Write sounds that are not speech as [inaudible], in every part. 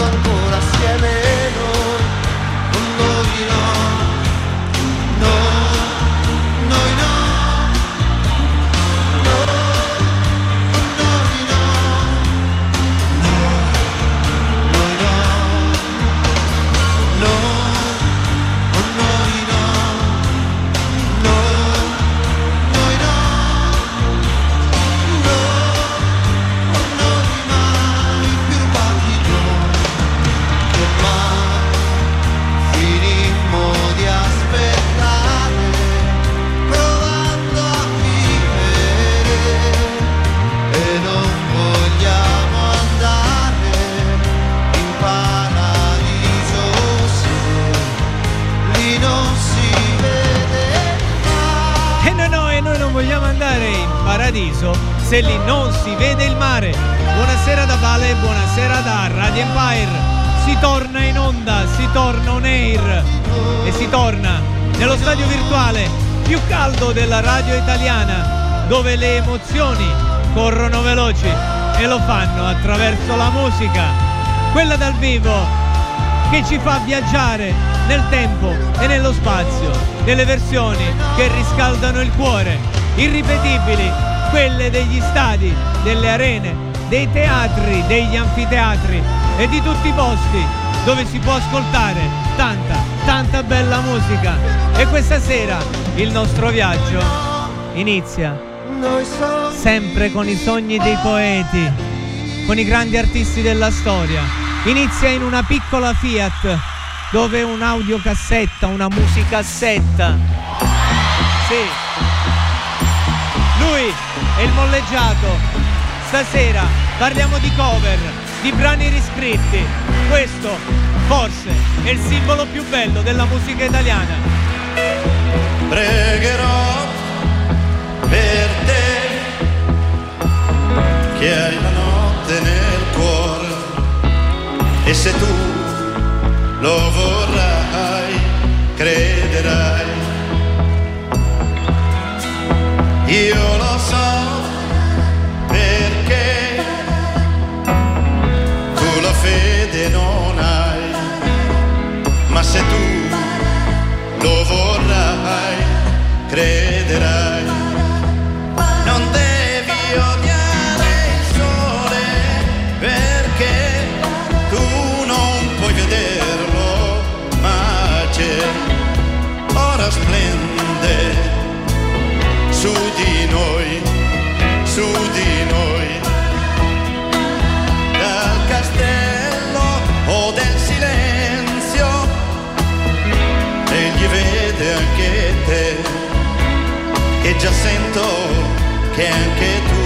cuerpo fanno attraverso la musica, quella dal vivo che ci fa viaggiare nel tempo e nello spazio, delle versioni che riscaldano il cuore, irripetibili, quelle degli stadi, delle arene, dei teatri, degli anfiteatri e di tutti i posti dove si può ascoltare tanta, tanta bella musica. E questa sera il nostro viaggio inizia sempre con i sogni dei poeti, con i grandi artisti della storia. Inizia in una piccola Fiat dove un'audiocassetta, una musicassetta. Sì. Lui è il molleggiato. Stasera parliamo di cover, di brani riscritti. Questo forse è il simbolo più bello della musica italiana. pregherò per te che hai la e se tu lo vorrai crederai io lo so perché tu la fede non hai ma se tu lo vorrai, crederai. Non devi odiare già sento che anche tu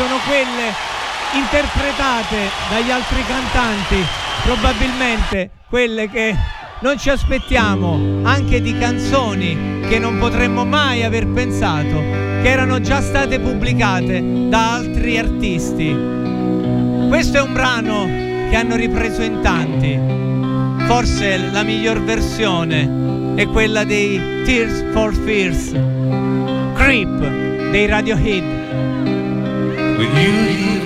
sono quelle interpretate dagli altri cantanti, probabilmente quelle che non ci aspettiamo, anche di canzoni che non potremmo mai aver pensato, che erano già state pubblicate da altri artisti. Questo è un brano che hanno ripreso in tanti, forse la miglior versione è quella dei Tears for Fears, Creep dei Radiohead. with you here.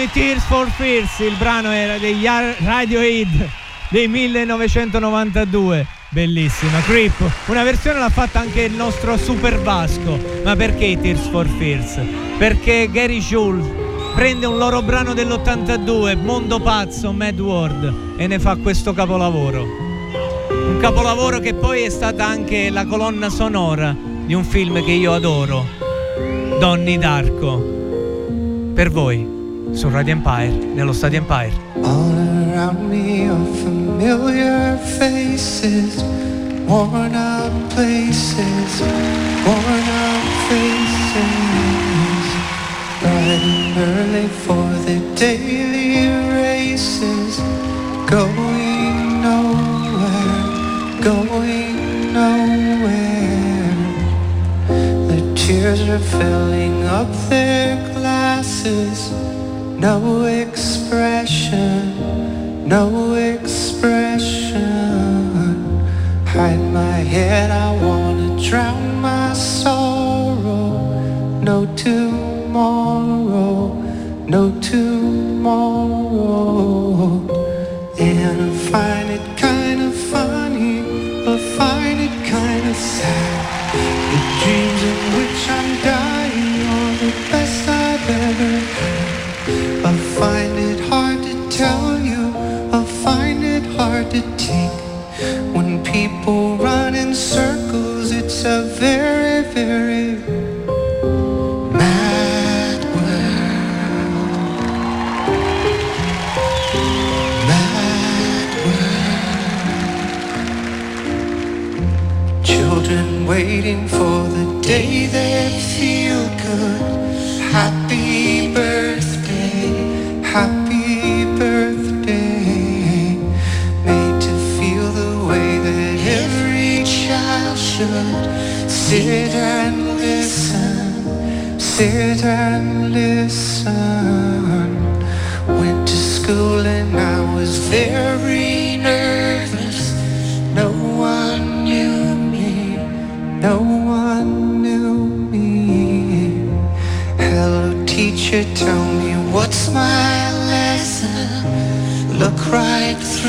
I Tears for Fears, il brano era degli Radiohead del 1992. Bellissima, Creep. Una versione l'ha fatta anche il nostro Super Vasco. Ma perché i Tears for Fears? Perché Gary Jules prende un loro brano dell'82, Mondo Pazzo, Mad World, e ne fa questo capolavoro. Un capolavoro che poi è stata anche la colonna sonora di un film che io adoro, Donny Darko. Per voi. Su Radio Empire, nello Stadio Empire. All around me are familiar faces, worn out places, worn out faces. Bright and early for the daily races, going nowhere, going nowhere. The tears are filling up their glasses. No expression, no expression. Hide my head, I and listen. Went to school and I was very nervous. No one knew me, no one knew me. Hello teacher, tell me what's my lesson? Look right through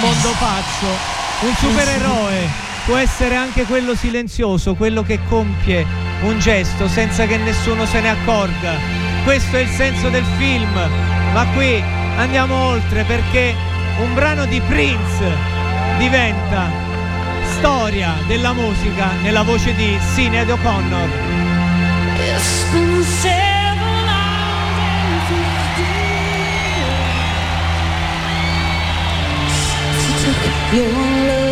mondo pazzo un supereroe può essere anche quello silenzioso, quello che compie un gesto senza che nessuno se ne accorga. Questo è il senso del film, ma qui andiamo oltre perché un brano di Prince diventa storia della musica nella voce di Sinead O'Connor. 眼泪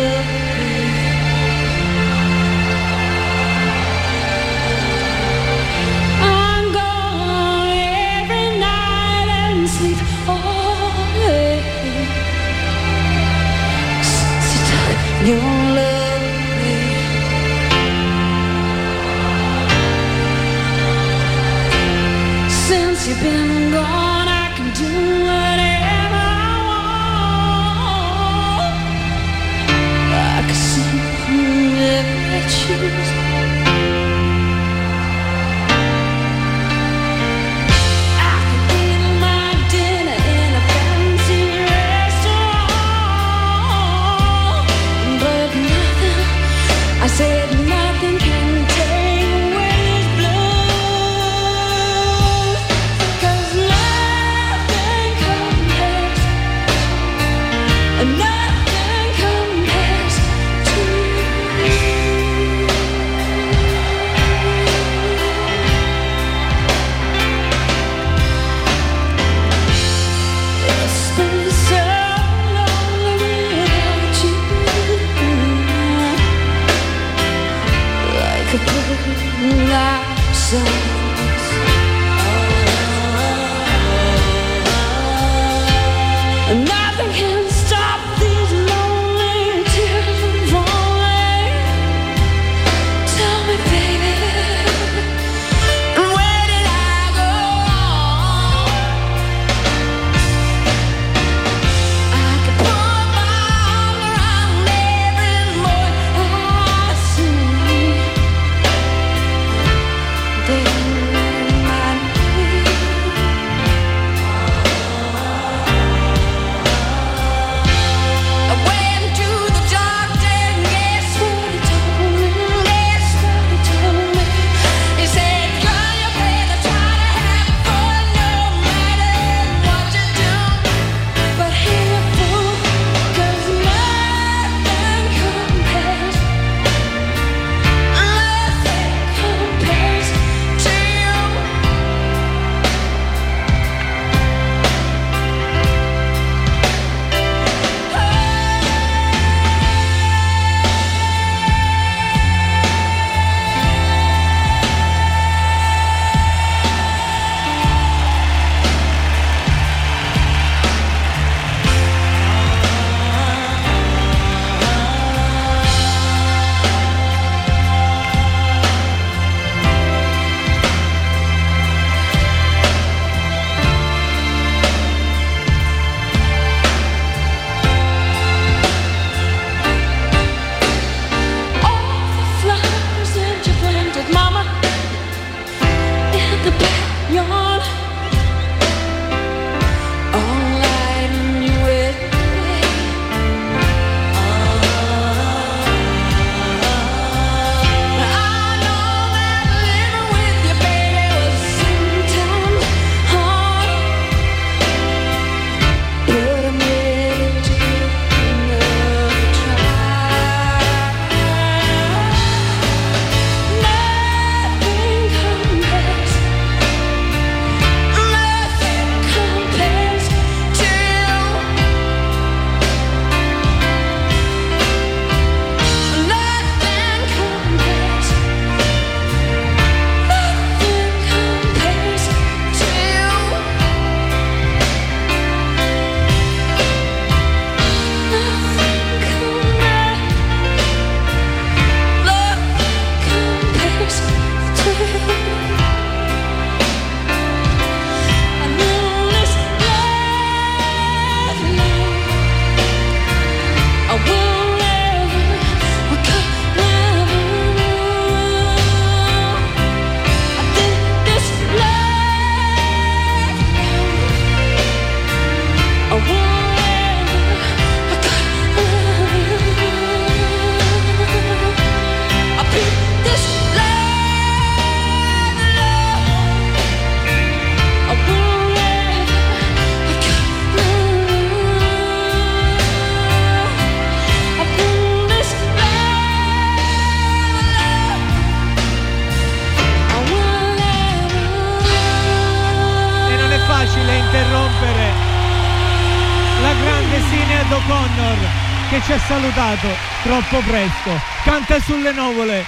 che ci ha salutato troppo presto. Canta sulle nuvole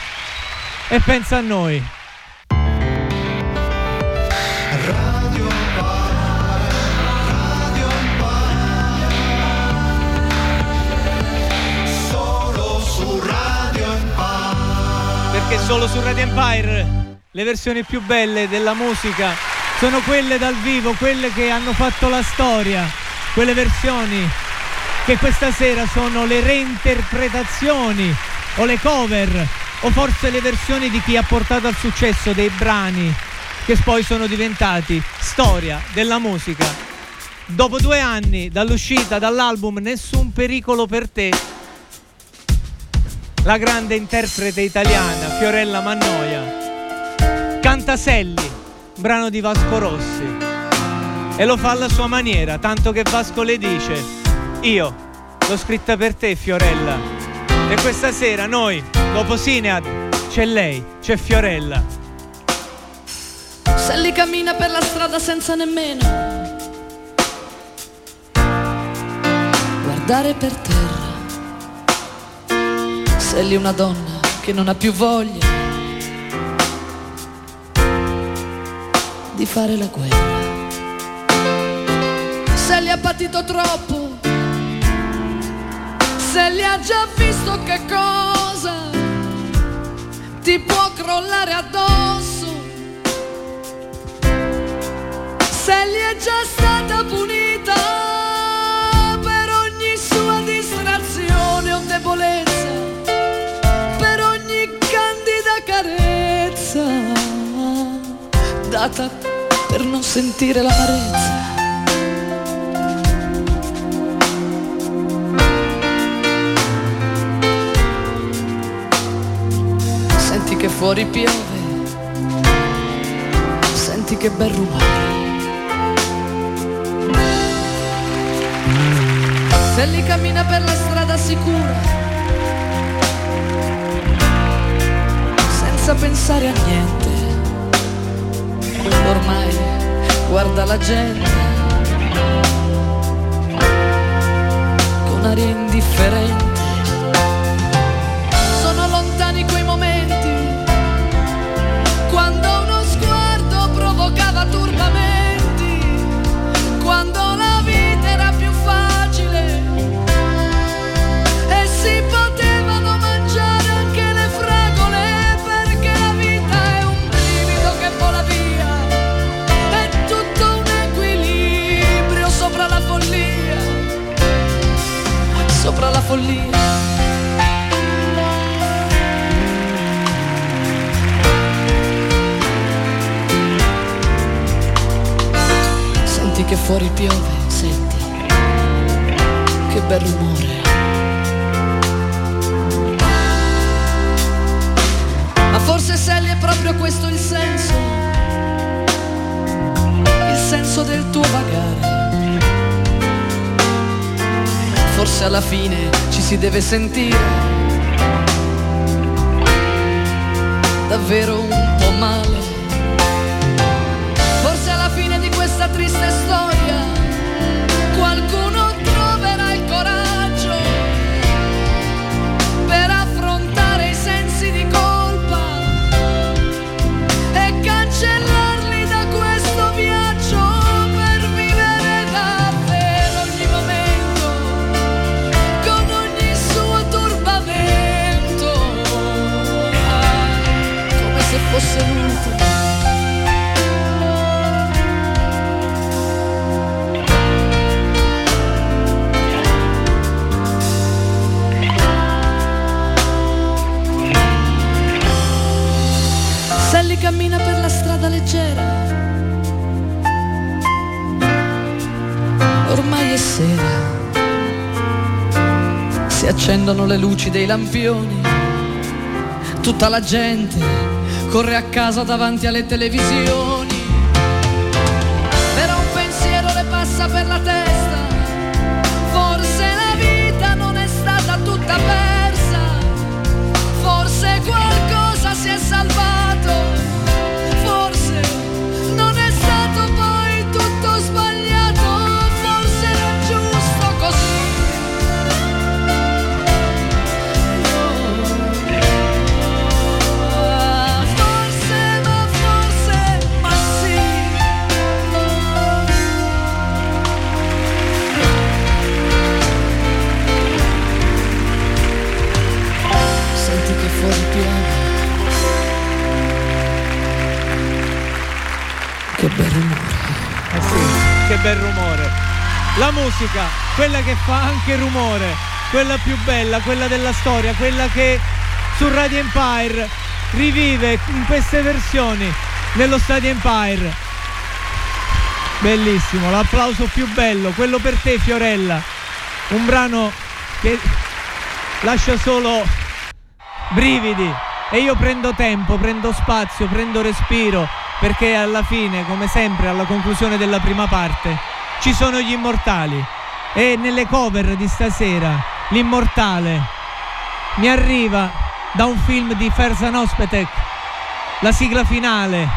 e pensa a noi. Perché solo su Radio Empire le versioni più belle della musica sono quelle dal vivo, quelle che hanno fatto la storia, quelle versioni che questa sera sono le reinterpretazioni o le cover o forse le versioni di chi ha portato al successo dei brani che poi sono diventati storia della musica. Dopo due anni dall'uscita dall'album Nessun pericolo per te, la grande interprete italiana Fiorella Mannoia canta Selli, brano di Vasco Rossi, e lo fa alla sua maniera, tanto che Vasco le dice, io l'ho scritta per te Fiorella, e questa sera noi, dopo Sinead, c'è lei, c'è Fiorella. Sally cammina per la strada senza nemmeno guardare per terra. Sally è una donna che non ha più voglia di fare la guerra. Sally ha patito troppo. Sally ha già visto che cosa ti può crollare addosso. Sally è già stata punita per ogni sua distrazione o debolezza, per ogni candida carezza data per non sentire l'amarezza. Fuori piove, senti che bel rumore. Se lì cammina per la strada sicura, senza pensare a niente. Ormai guarda la gente con aria indifferente. Follia. Senti che fuori piove, senti che bel rumore. Ma forse Sally è proprio questo il senso, il senso del tuo vagare. Forse alla fine ci si deve sentire davvero un po' male. Cammina per la strada leggera. Ormai è sera. Si accendono le luci dei lampioni. Tutta la gente corre a casa davanti alle televisioni. Però un pensiero le passa per la testa. Forse la vita non è stata tutta persa. Forse qualcosa si è salvato. Bel rumore. Eh sì, che bel rumore. La musica, quella che fa anche rumore, quella più bella, quella della storia, quella che su Radio Empire rivive in queste versioni nello Stadio Empire. Bellissimo, l'applauso più bello, quello per te Fiorella. Un brano che lascia solo brividi e io prendo tempo, prendo spazio, prendo respiro perché alla fine, come sempre, alla conclusione della prima parte, ci sono gli immortali. E nelle cover di stasera l'immortale mi arriva da un film di Ferzan Ospetek, la sigla finale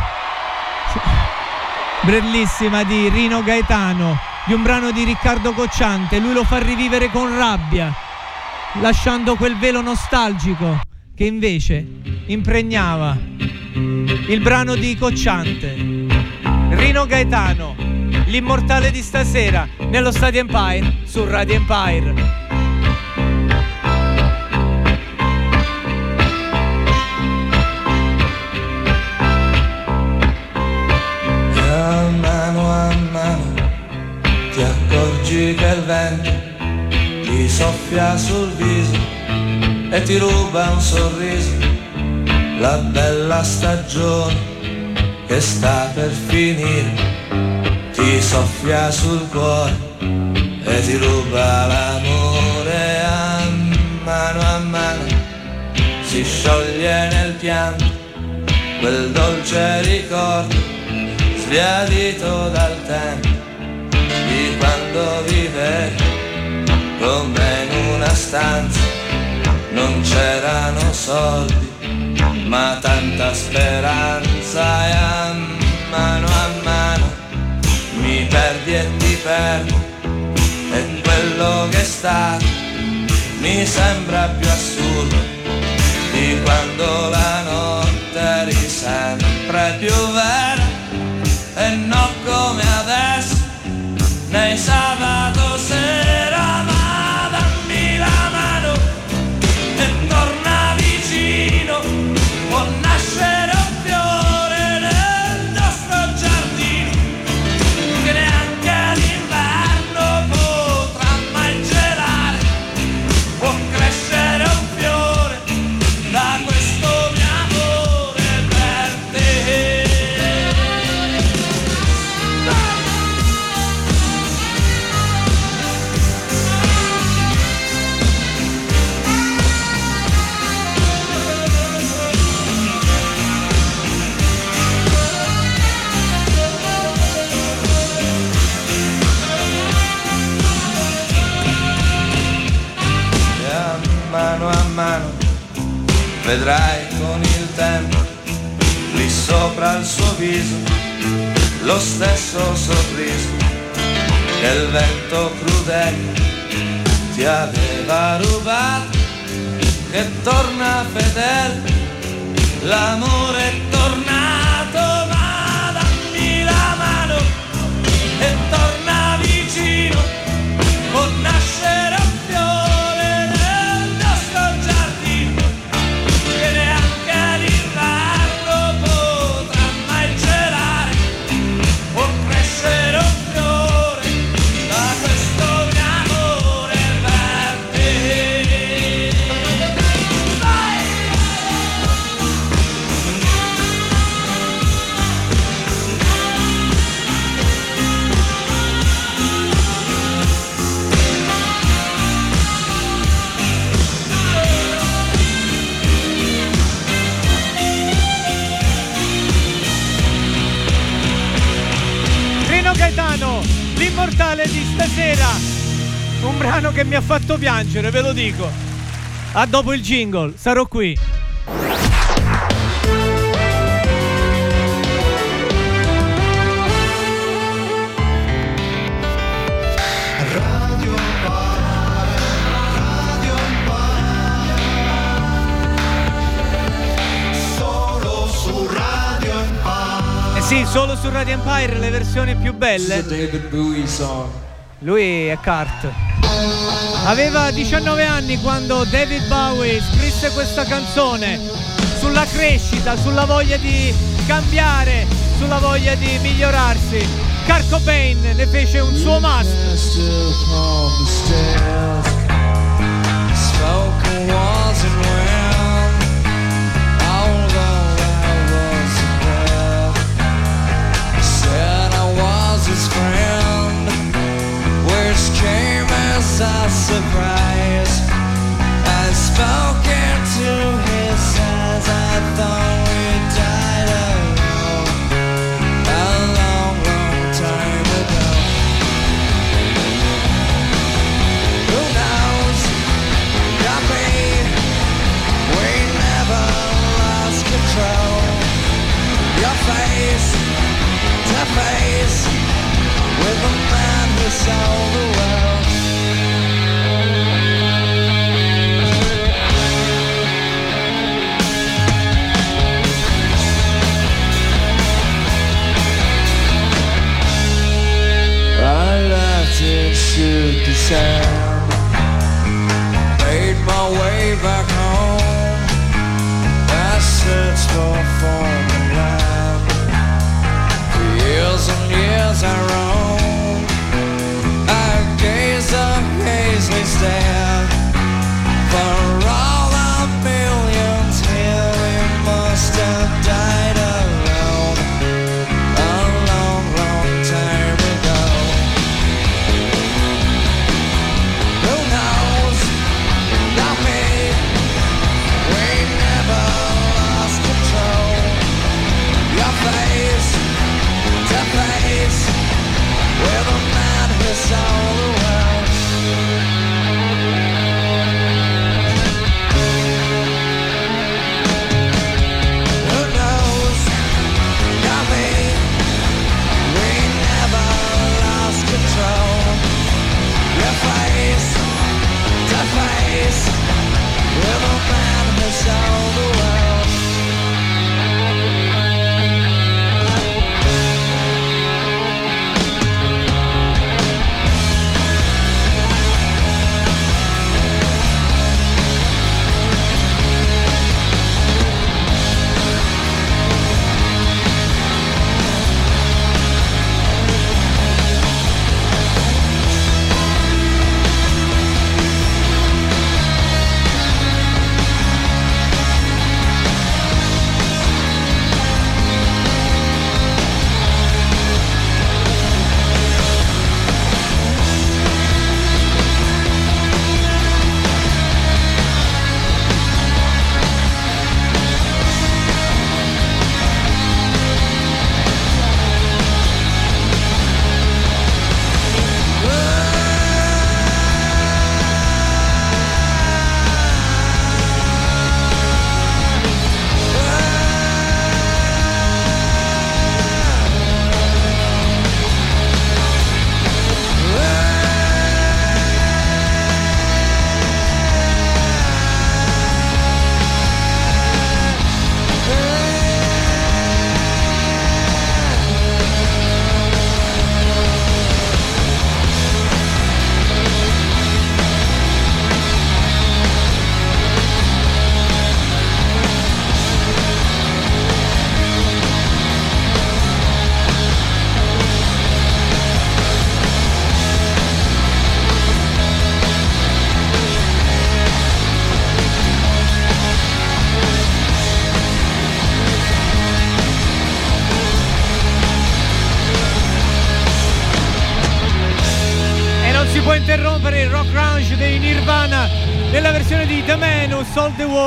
[laughs] bellissima di Rino Gaetano, di un brano di Riccardo Cocciante, lui lo fa rivivere con rabbia, lasciando quel velo nostalgico che invece impregnava il brano di Cocciante. Rino Gaetano, l'immortale di stasera, nello Stadio Empire, su Radio Empire. A mano a mano ti accorgi che il vento ti soffia sul viso e ti ruba un sorriso, la bella stagione che sta per finire, ti soffia sul cuore e ti ruba l'amore a mano a mano, si scioglie nel pianto quel dolce ricordo sbiadito dal tempo di quando vivevi come in una stanza non c'erano soldi ma tanta speranza e a mano a mano. Mi perdi e ti perdo e quello che è stato mi sembra più assurdo di quando la notte eri sempre più vera e non come adesso nei sabato che mi ha fatto piangere, ve lo dico. A dopo il jingle, sarò qui. Solo su Radio Empire. Eh sì, solo su Radio Empire le versioni più belle. Lui è Kurt. Aveva 19 anni quando David Bowie scrisse questa canzone sulla crescita, sulla voglia di cambiare, sulla voglia di migliorarsi. Kurt Cobain ne fece un suo must. upon the came as a surprise. I spoke into his eyes. I thought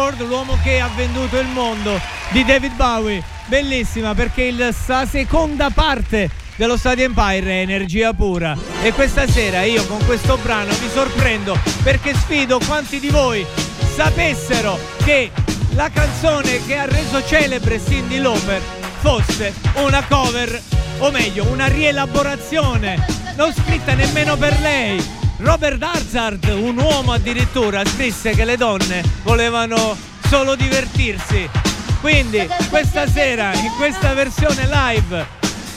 World, l'uomo che ha venduto il mondo di David Bowie. Bellissima perché la seconda parte dello Stadio Empire è energia pura. E questa sera io con questo brano vi sorprendo perché sfido quanti di voi sapessero che la canzone che ha reso celebre Cindy Lauper fosse una cover, o meglio, una rielaborazione, non scritta nemmeno per lei. Robert Hazard, un uomo addirittura, scrisse che le donne volevano solo divertirsi. Quindi questa sera, in questa versione live,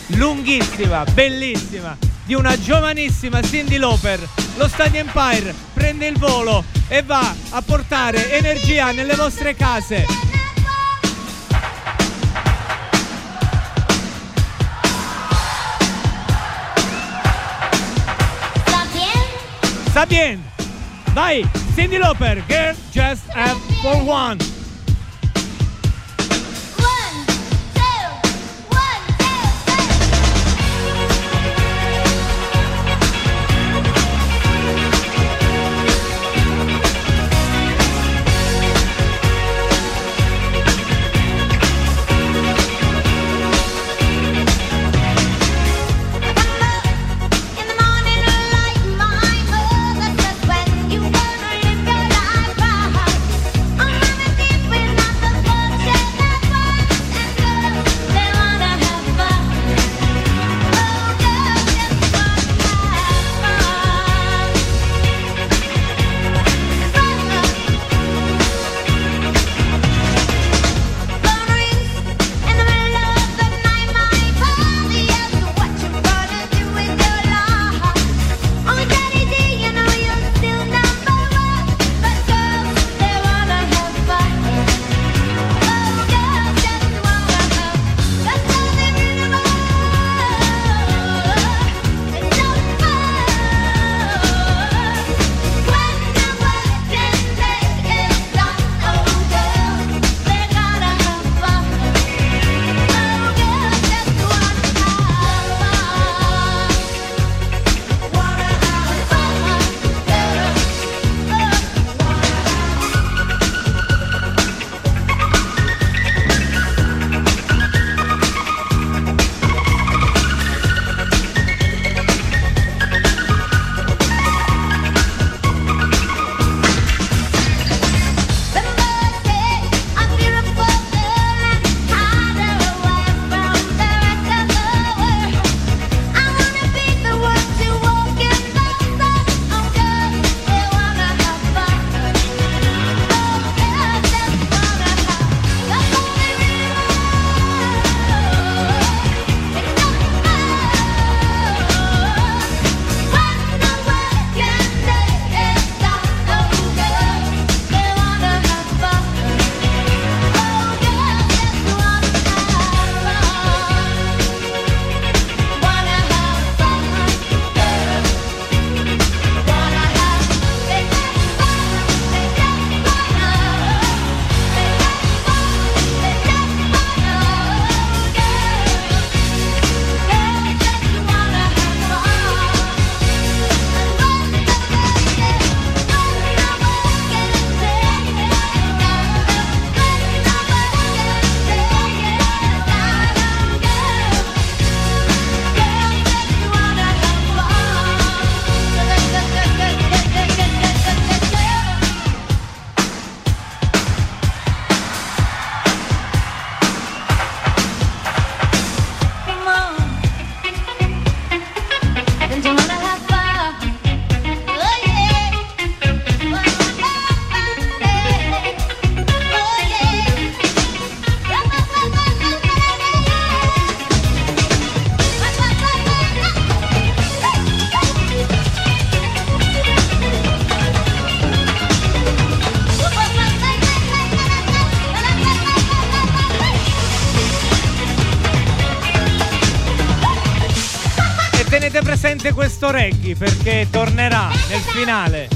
lunghissima, bellissima, di una giovanissima Cindy Lauper, lo Stadio Empire prende il volo e va a portare energia nelle vostre case. Sabien, vai, Cindy Loper, Girl Just Have For One. sente questo reggae perché tornerà nel finale.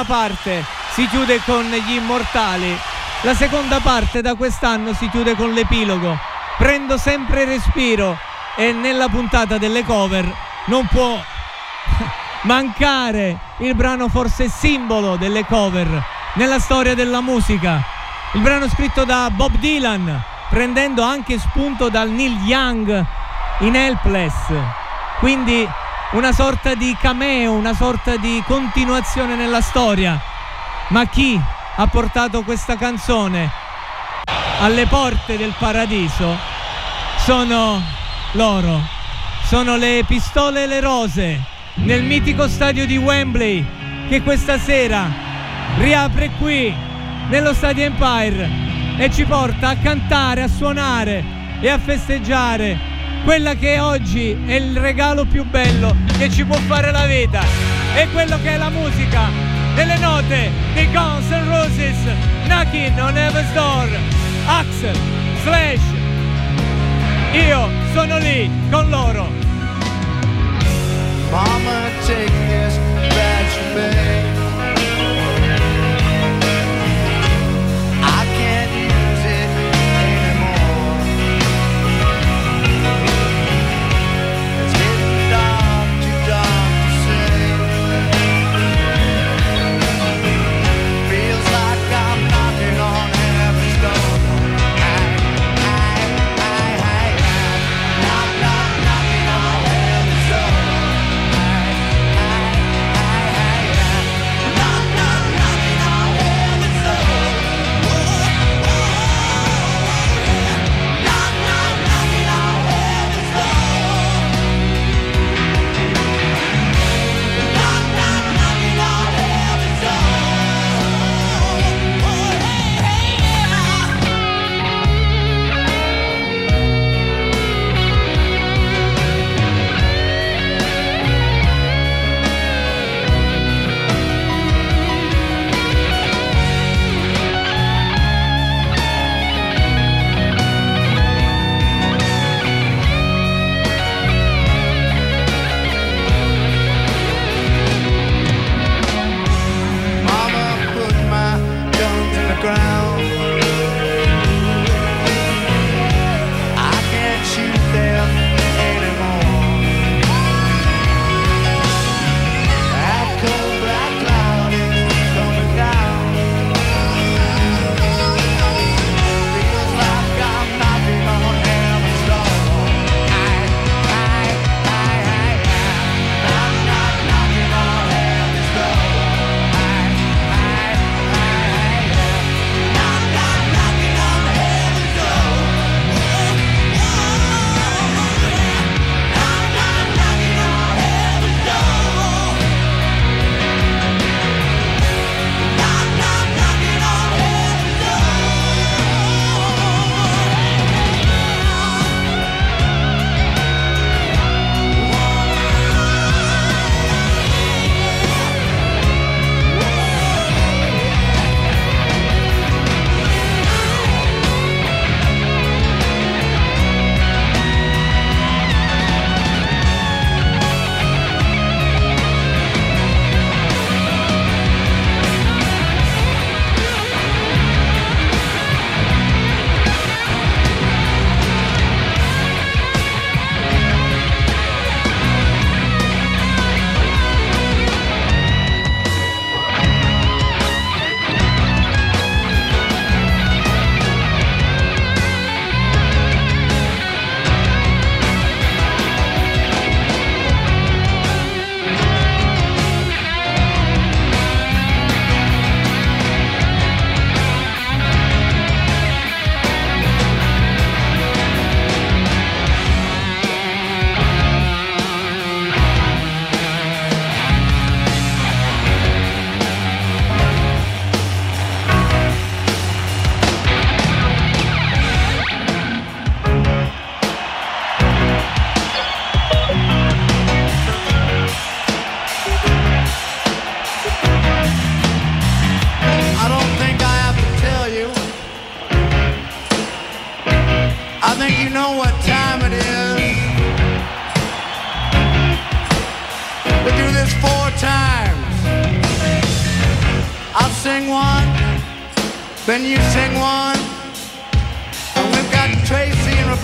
Prima parte si chiude con gli immortali la seconda parte da quest'anno si chiude con l'epilogo prendo sempre respiro e nella puntata delle cover non può [laughs] mancare il brano forse simbolo delle cover nella storia della musica. Il brano scritto da Bob Dylan, prendendo anche spunto dal Neil Young in Helpless. Quindi una sorta di cameo, una sorta di continuazione nella storia. Ma chi ha portato questa canzone alle porte del paradiso sono loro, sono le pistole e le rose nel mitico stadio di Wembley che questa sera riapre qui nello Stadio Empire e ci porta a cantare, a suonare e a festeggiare quella che oggi è il regalo più bello che ci può fare la vita e quello che è la musica delle note dei Guns N' Roses Knocking on Heaven's Door Axel Slash io sono lì con loro Mama, take this me.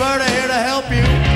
we're here to help you.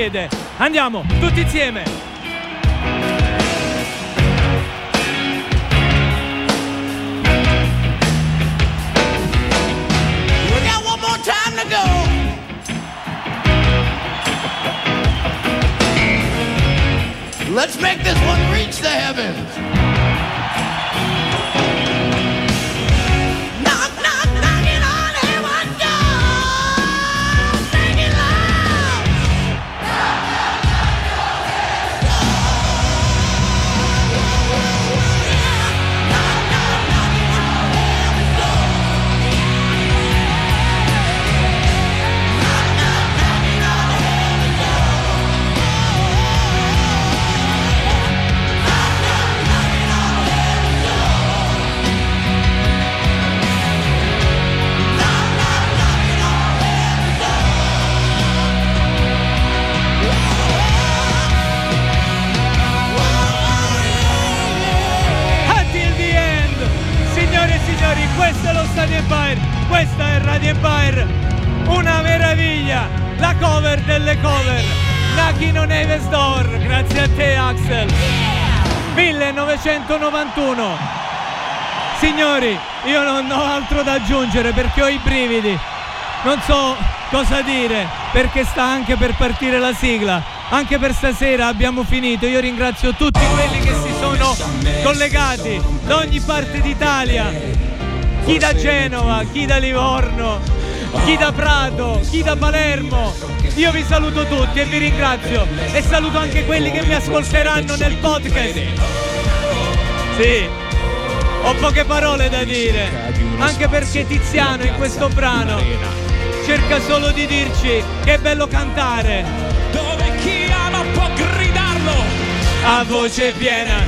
Chiede. Andiamo tutti insieme. Let's make this one reach the heavens. 1991. Signori, io non ho altro da aggiungere perché ho i brividi, non so cosa dire perché sta anche per partire la sigla. Anche per stasera abbiamo finito. Io ringrazio tutti quelli che si sono collegati da ogni parte d'Italia. Chi da Genova, chi da Livorno, chi da Prato, chi da Palermo. Io vi saluto tutti e vi ringrazio e saluto anche quelli che mi ascolteranno nel podcast. Sì, ho poche parole da dire, anche perché Tiziano in questo brano cerca solo di dirci che è bello cantare Dove chi ama può gridarlo a voce piena.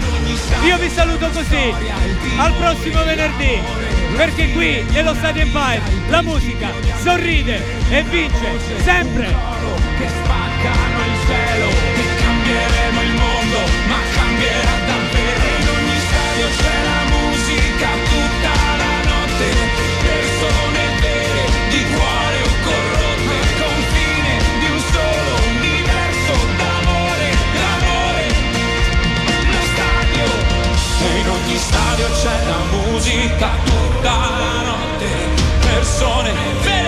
Io vi saluto così, al prossimo venerdì, perché qui nello Stadio Empire la musica sorride e vince sempre. Musica tutta la notte. Persone vere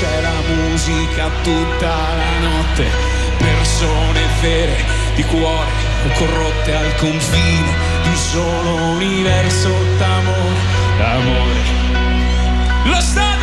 c'è la musica tutta la notte. Persone vere di cuore corrotte al confine di un solo universo d'amore. D'amore. Lo stadio